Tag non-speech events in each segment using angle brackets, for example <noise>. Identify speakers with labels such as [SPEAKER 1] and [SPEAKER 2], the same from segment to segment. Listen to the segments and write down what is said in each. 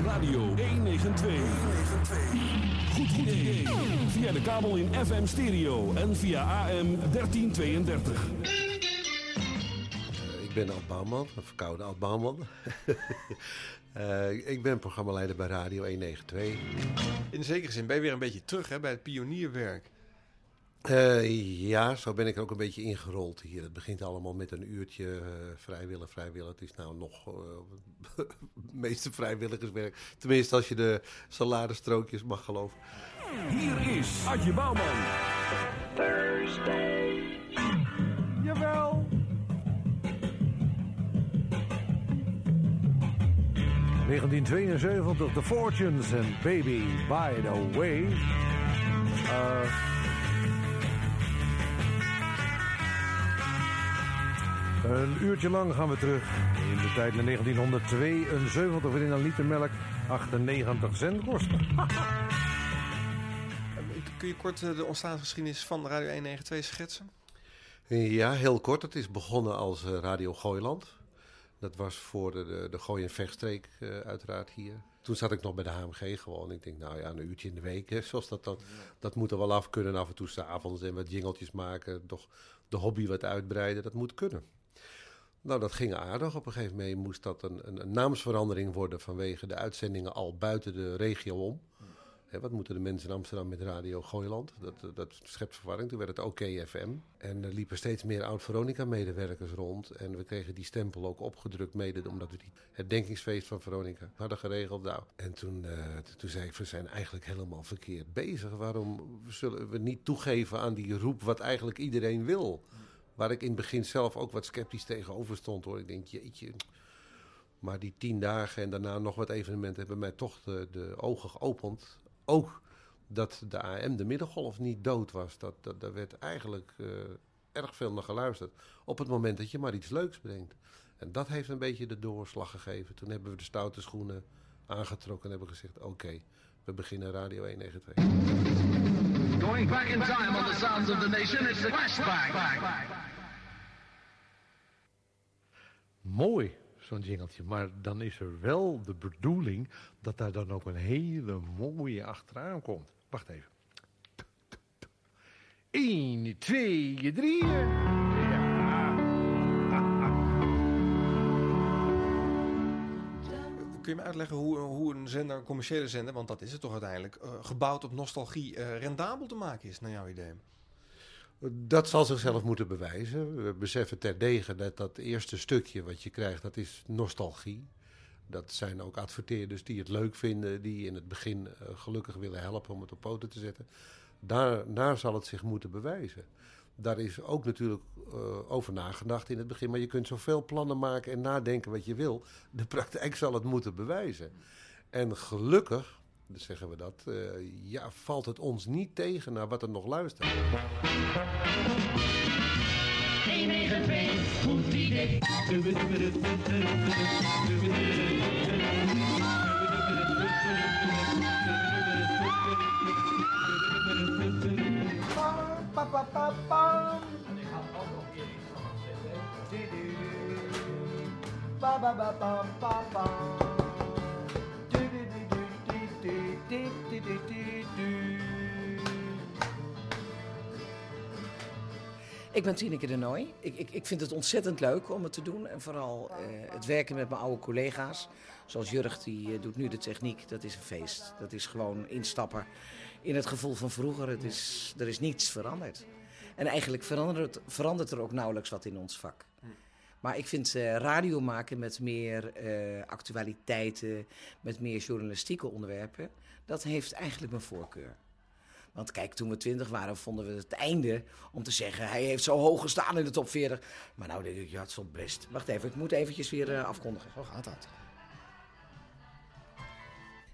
[SPEAKER 1] Radio 192. Goed, goed idee. Via de kabel in FM stereo en via AM 1332.
[SPEAKER 2] Ik ben Ad Bouwman, een verkoude Ad Bouwman. uh, <laughs> ik ben programmaleider bij Radio 192.
[SPEAKER 3] In zekere zin ben je weer een beetje terug hè, bij het pionierwerk.
[SPEAKER 2] Uh, ja, zo ben ik er ook een beetje ingerold hier. Het begint allemaal met een uurtje uh, vrijwillig, vrijwillig. Het is nou nog <laughs> uh, het meeste vrijwilligerswerk. Tenminste, als je de saladestrookjes mag geloven.
[SPEAKER 1] Hier is Adje Bouwman.
[SPEAKER 4] Thursday.
[SPEAKER 1] Jawel.
[SPEAKER 5] 1972, The Fortunes en Baby By The Way. Uh, Een uurtje lang gaan we terug in de tijd naar 1972, waarin een liter melk 98 cent kostte. <laughs>
[SPEAKER 3] Kun je kort de ontstaansgeschiedenis van Radio 192 schetsen?
[SPEAKER 2] Ja, heel kort. Het is begonnen als Radio Gooiland. Dat was voor de, de Gooi- en Vechtstreek uh, uiteraard hier. Toen zat ik nog bij de HMG gewoon. Ik denk, nou ja, een uurtje in de week, hè, <laughs> zoals dat, dat, dat moet er wel af kunnen. Af en toe s'avonds en wat jingeltjes maken. Toch de hobby wat uitbreiden, dat moet kunnen. Nou, dat ging aardig. Op een gegeven moment moest dat een, een, een naamsverandering worden vanwege de uitzendingen al buiten de regio om. Wat moeten de mensen in Amsterdam met Radio Gooiland? Dat, dat schept verwarring. Toen werd het OKFM. En er liepen steeds meer oud-Veronica-medewerkers rond. En we kregen die stempel ook opgedrukt mede omdat we die herdenkingsfeest van Veronica hadden geregeld. Nou, en toen, uh, toen zei ik, we zijn eigenlijk helemaal verkeerd bezig. Waarom zullen we niet toegeven aan die roep wat eigenlijk iedereen wil? Waar ik in het begin zelf ook wat sceptisch tegenover stond hoor. Ik denk, jeetje. Maar die tien dagen en daarna nog wat evenementen hebben mij toch de, ogen geopend. Ook dat de AM, de middengolf, niet dood was. Dat, dat, daar werd eigenlijk uh, erg veel naar geluisterd. Op het moment dat je maar iets leuks brengt. En dat heeft een beetje de doorslag gegeven. Toen hebben we de stoute schoenen aangetrokken en hebben gezegd: oké, we beginnen Radio 192.
[SPEAKER 4] Going back in time on the sounds of the nation, it's the flashback.
[SPEAKER 5] Mooi, zo'n jingeltje. Maar dan is er wel de bedoeling dat daar dan ook een hele mooie achteraan komt. Wacht even. 1, 2, 3.
[SPEAKER 3] Kun je me uitleggen hoe, hoe een zender, een commerciële zender, want dat is het toch uiteindelijk, uh, gebouwd op nostalgie, uh, rendabel te maken is, naar jouw idee?
[SPEAKER 2] Dat zal zichzelf moeten bewijzen. We beseffen terdege dat dat eerste stukje wat je krijgt, dat is nostalgie. Dat zijn ook adverteerders die het leuk vinden, die in het begin uh, gelukkig willen helpen om het op poten te zetten. Daarna zal het zich moeten bewijzen. Daar is ook natuurlijk uh, over nagedacht in het begin. Maar je kunt zoveel plannen maken en nadenken wat je wil. De praktijk zal het moeten bewijzen. En gelukkig, dus zeggen we dat, uh, ja, valt het ons niet tegen naar wat er nog luistert.
[SPEAKER 4] 192, goed.
[SPEAKER 6] Ba, ba, ba, ba.
[SPEAKER 7] Ik ben Tineke de Nooi. Ik, ik, ik vind het ontzettend leuk om het te doen. En vooral uh, het werken met mijn oude collega's. Zoals Jurg, die uh, doet nu de techniek. Dat is een feest. Dat is gewoon instappen in het gevoel van vroeger. Het is, er is niets veranderd. En eigenlijk verandert, verandert er ook nauwelijks wat in ons vak. Maar ik vind uh, radio maken met meer actualiteiten, met meer journalistieke onderwerpen, dat heeft eigenlijk mijn voorkeur. Want kijk, toen we twintig waren, vonden we het einde om te zeggen... hij heeft zo hoog gestaan in de top 40. Maar nou denk ik, ja, het is wel best. Wacht even, ik moet eventjes weer uh, afkondigen. Zo gaat dat.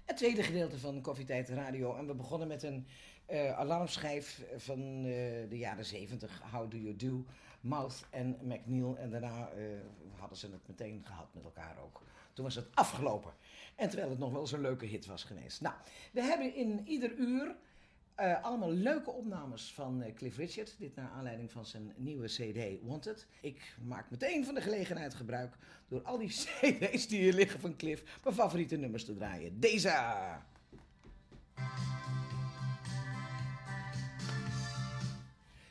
[SPEAKER 7] Het tweede gedeelte van Koffietijd Radio. En we begonnen met een uh, alarmschijf van uh, de jaren 70. How Do You Do, Mouth en McNeil. En daarna hadden ze het meteen gehad met elkaar ook. Toen was het afgelopen. En terwijl het nog wel zo'n leuke hit was geweest. Nou, we hebben in ieder uur Eh, allemaal leuke opnames van eh, Cliff Richard. Dit naar aanleiding van zijn nieuwe CD Wanted. Ik maak meteen van de gelegenheid gebruik door al die <laughs> CD's die hier liggen van Cliff mijn favoriete nummers te draaien. Deze!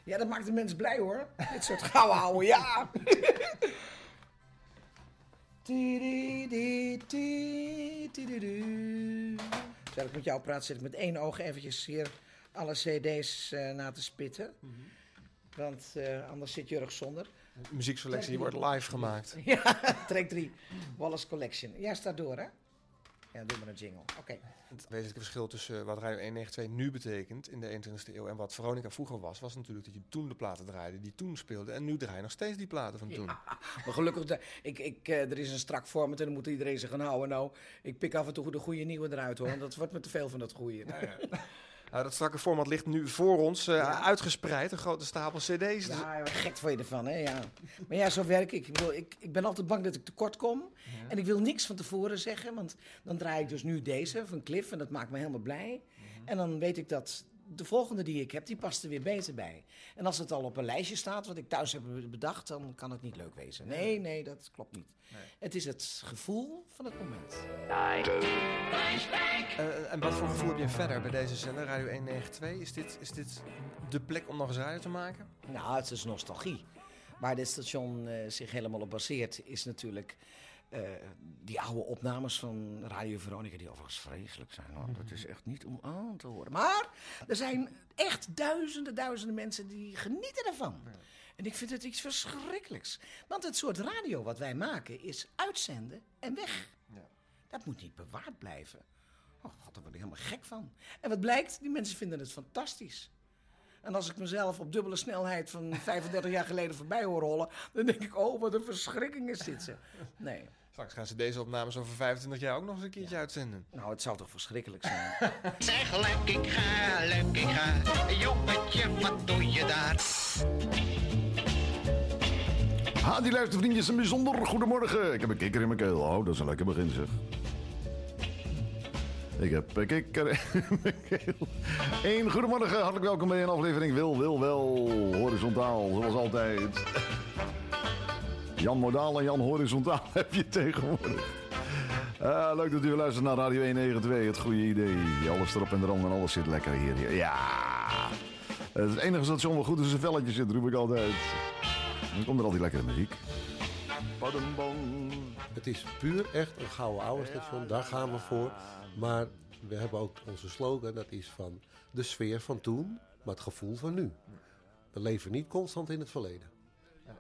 [SPEAKER 7] Ja, dat maakt de mens blij hoor. Dit soort gouden ouwe, ja! <laughs> Terwijl ik met jou praat, zit ik met één oog eventjes hier alle cd's eh, na te spitten. Want eh, anders zit Jurg zonder.
[SPEAKER 3] De muziekselectie wordt live gemaakt. <laughs>
[SPEAKER 7] Ja, track 3. Wallace Collection. Jij staat door, hè? Ja, doe maar een jingle. Oké.
[SPEAKER 3] Het wezenlijke verschil tussen wat Radio 192 nu betekent in de 21ste eeuw en wat Veronica vroeger was, was natuurlijk dat je toen de platen draaide die toen speelden. En nu draai je nog steeds die platen van toen. <laughs>
[SPEAKER 7] Maar gelukkig, de- ik, ik, eh, er is een strak format en dan moet iedereen zich gaan houden. Nou, ik pik af en toe de goede nieuwe eruit hoor. Want dat wordt me te veel van dat goede. <laughs>
[SPEAKER 3] Nou, dat strakke format ligt nu voor ons, eh, uitgespreid, een grote stapel cd's.
[SPEAKER 7] Ja, ben gek van je ervan, hè? Ja. Maar ja, zo werk ik. Ik, bedoel, ik. ik ben altijd bang dat ik tekort kom. En ik wil niks van tevoren zeggen, want dan draai ik dus nu deze van Cliff en dat maakt me helemaal blij. En dan weet ik dat de volgende die ik heb, die past er weer beter bij. En als het al op een lijstje staat, wat ik thuis heb bedacht, dan kan het niet leuk wezen. Nee, nee, dat klopt niet. Het is het gevoel van het moment.
[SPEAKER 3] Eh, en wat voor gevoel heb je verder bij deze zender, Radio 192? Is dit, is dit de plek om nog eens radio te maken?
[SPEAKER 7] Nou, het is nostalgie. Waar dit station eh, zich helemaal op baseert, is natuurlijk eh, die oude opnames van Radio Veronica, die overigens vreselijk zijn. Hoor. Dat is echt niet om aan te horen. Maar er zijn echt duizenden, duizenden mensen die genieten ervan. En ik vind het iets verschrikkelijks. Want het soort radio wat wij maken is uitzenden en weg. Dat moet niet bewaard blijven. Oh god, daar word ik helemaal gek van. En wat blijkt, die mensen vinden het fantastisch. En als ik mezelf op dubbele snelheid van <laughs> 35 jaar geleden voorbij hoor rollen, dan denk ik, oh, wat een verschrikking is dit. Zeg. Nee,
[SPEAKER 3] Straks gaan ze deze opnames over 25 jaar ook nog eens een keertje uitzenden.
[SPEAKER 7] nou, het zou toch verschrikkelijk zijn. <laughs>
[SPEAKER 8] Zeg leuk, ik ga, leuk, ik ga. Jongetje, wat doe je daar?
[SPEAKER 9] Ha, die luistervriendjes, een bijzonder goedemorgen. Ik heb een kikker in mijn keel. Oh, dat is een lekker begin, zeg. Ik heb een kikker. Eén goedemorgen, hartelijk welkom bij een aflevering Wil, Wil, Wel. Horizontaal, zoals altijd. Jan Modaal en Jan Horizontaal <laughs> heb je tegenwoordig. Ah, leuk dat u luistert naar Radio 192, het goede idee. Alles erop en eraan en alles zit lekker hier. Ja, het enige station wat goed in zijn velletje zit, roep ik altijd. Dan komt er al die lekkere muziek.
[SPEAKER 2] Het is puur echt een gouden oude station, daar gaan we voor. Maar we hebben ook onze slogan, dat is van de sfeer van toen, maar het gevoel van nu. We leven niet constant in het verleden.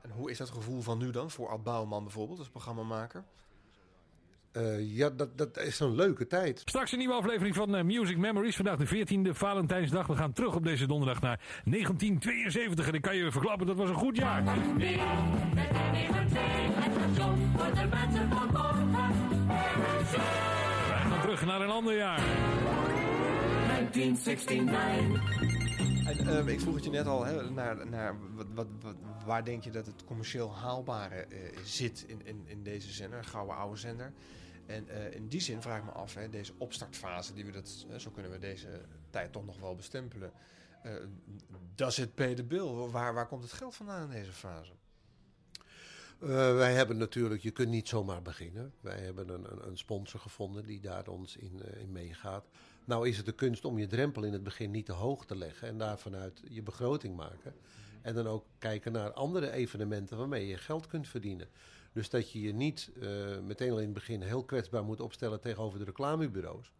[SPEAKER 3] En hoe is dat gevoel van nu dan, voor Ad Bouwman bijvoorbeeld, als programmamaker?
[SPEAKER 2] Eh, ja, dat, dat is een leuke tijd.
[SPEAKER 1] Straks een nieuwe aflevering van eh, Music Memories. Vandaag de 14e Valentijnsdag. We gaan terug op deze donderdag naar 1972. En ik kan je verklappen, dat was een goed jaar. Wij gaan terug naar een ander jaar.
[SPEAKER 3] En, eh, ik vroeg het je net al, hè, naar, naar wat, wat, wat, waar denk je dat het commercieel haalbare eh, zit in, in, in deze zender, gouden oude zender? En eh, in die zin vraag ik me af, hè, deze opstartfase, die we dat, zo kunnen we deze tijd toch nog wel bestempelen. eh does it pay the? Waar, waar komt het geld vandaan in deze fase?
[SPEAKER 2] Eh, wij hebben natuurlijk, je kunt niet zomaar beginnen. Wij hebben een, een, een sponsor gevonden die daar ons in, eh, in meegaat. Nou is het de kunst om je drempel in het begin niet te hoog te leggen en daar vanuit je begroting maken. En dan ook kijken naar andere evenementen waarmee je geld kunt verdienen. Dus dat je je niet eh, meteen al in het begin heel kwetsbaar moet opstellen tegenover de reclamebureaus.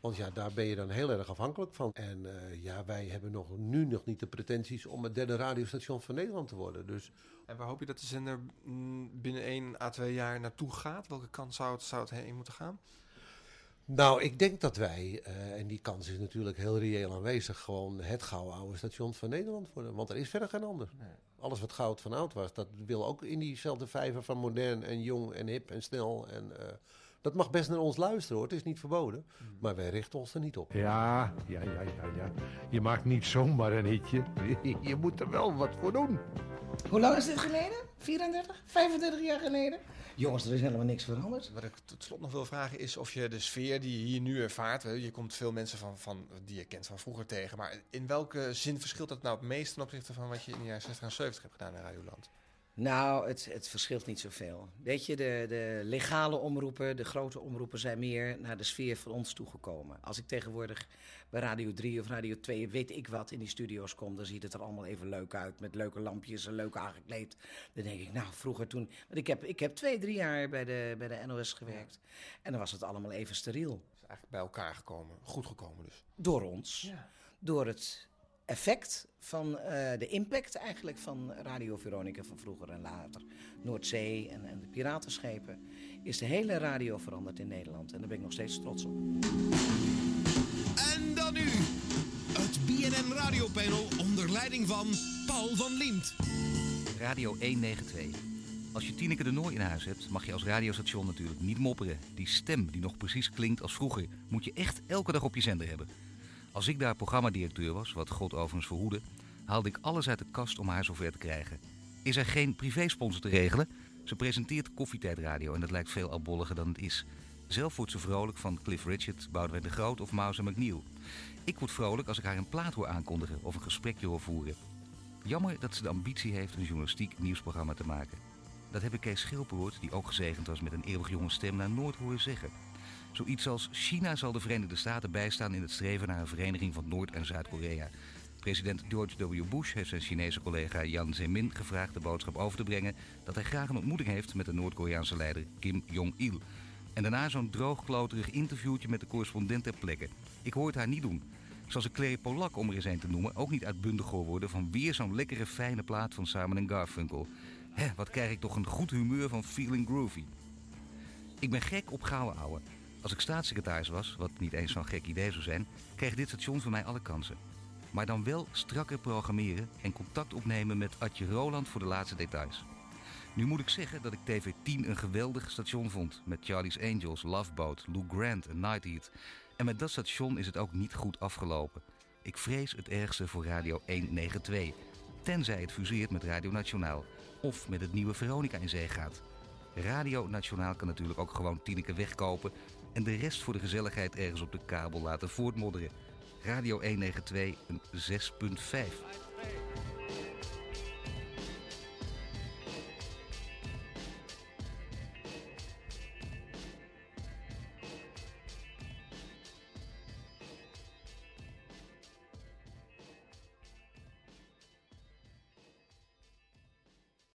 [SPEAKER 2] Want ja, daar ben je dan heel erg afhankelijk van. En eh, ja, wij hebben nog, nu nog niet de pretenties om het derde radiostation van Nederland te worden. Dus
[SPEAKER 3] En waar hoop je dat de zender mm, binnen 1 à 2 jaar naartoe gaat? Welke kant zou het, zou het heen moeten gaan?
[SPEAKER 2] Nou, ik denk dat wij, eh, en die kans is natuurlijk heel reëel aanwezig, gewoon het gouden oude station van Nederland worden. Want er is verder geen ander. Alles wat goud van oud was, dat wil ook in diezelfde vijver van modern en jong en hip en snel en eh, Dat mag best naar ons luisteren hoor, het is niet verboden. Maar wij richten ons er niet op.
[SPEAKER 5] Ja, ja, ja, ja, ja. Je maakt niet zomaar een hitje. <laughs> Je moet er wel wat voor doen.
[SPEAKER 7] Hoe lang is dit geleden? 34? 25 jaar geleden? Jongens, er is helemaal niks veranderd.
[SPEAKER 3] Wat ik tot slot nog wil vragen is of je de sfeer die je hier nu ervaart, je komt veel mensen van, van, die je kent van vroeger tegen, maar in welke zin verschilt dat nou het meest ten opzichte van wat je in de jaren 60 en 70 hebt gedaan in Radioland?
[SPEAKER 7] Nou, het, het verschilt niet zoveel. Weet je, de, de legale omroepen, de grote omroepen zijn meer naar de sfeer van ons toegekomen. Als ik tegenwoordig bij Radio 3 of Radio 2, weet ik wat, in die studio's kom, dan ziet het er allemaal even leuk uit. Met leuke lampjes en leuk aangekleed. Dan denk ik, nou, vroeger toen... Want ik heb, ik heb twee, drie jaar bij de, bij de NOS gewerkt. En dan was het allemaal even steriel.
[SPEAKER 3] Het is eigenlijk bij elkaar gekomen, goed gekomen dus.
[SPEAKER 7] Door ons. Door het effect van eh, de impact eigenlijk van Radio Veronica van vroeger en later. Noordzee en, en de piratenschepen. Is de hele radio veranderd in Nederland. En daar ben ik nog steeds trots op.
[SPEAKER 10] En dan nu het BNN Radiopanel onder leiding van Paul van Liemt.
[SPEAKER 11] Radio 192. Als je Tineke de Nooi in huis hebt, mag je als radiostation natuurlijk niet mopperen. Die stem die nog precies klinkt als vroeger, moet je echt elke dag op je zender hebben. Als ik daar programmadirecteur was, wat God overigens verhoede, haalde ik alles uit de kast om haar zover te krijgen. Is er geen privésponsor te regelen? Ze presenteert koffietijdradio en dat lijkt veel albolliger dan het is. Zelf wordt ze vrolijk van Cliff Richard, Boudewijn de Groot of Mouse McNeil. Ik word vrolijk als ik haar een plaat hoor aankondigen of een gesprekje hoor voeren. Jammer dat ze de ambitie heeft een journalistiek nieuwsprogramma te maken. Dat heb ik Kees Schilperoort, die ook gezegend was met een eeuwig jonge stem, naar nooit horen zeggen. Zoiets als China zal de Verenigde Staten bijstaan in het streven naar een vereniging van Noord- en Zuid-Korea. President George W. Bush heeft zijn Chinese collega Jan Zemin gevraagd de boodschap over te brengen dat hij graag een ontmoeting heeft met de Noord-Koreaanse leider Kim Jong-il. En daarna zo'n droogkloterig interviewtje met de correspondent ter plekke. Ik hoor het haar niet doen. Zoals een Clary Polak, om er eens een te noemen, ook niet uitbundig worden van weer zo'n lekkere fijne plaat van Simon Garfunkel. Hé, wat krijg ik toch een goed humeur van Feeling Groovy. Ik ben gek op gouden ouwe. Als ik staatssecretaris was, wat niet eens zo'n gek idee zou zijn, kreeg dit station van mij alle kansen. Maar dan wel strakker programmeren en contact opnemen met Adje Roland voor de laatste details. Nu moet ik zeggen dat ik TV10 een geweldig station vond. Met Charlie's Angels, Love Boat, Lou Grant en Night Heat. En met dat station is het ook niet goed afgelopen. Ik vrees het ergste voor Radio 192. Tenzij het fuseert met Radio Nationaal. Of met het nieuwe Veronica in zee gaat. Radio Nationaal kan natuurlijk ook gewoon Tineke wegkopen... en de rest voor de gezelligheid ergens op de kabel laten voortmodderen. Radio 192 een 6.5.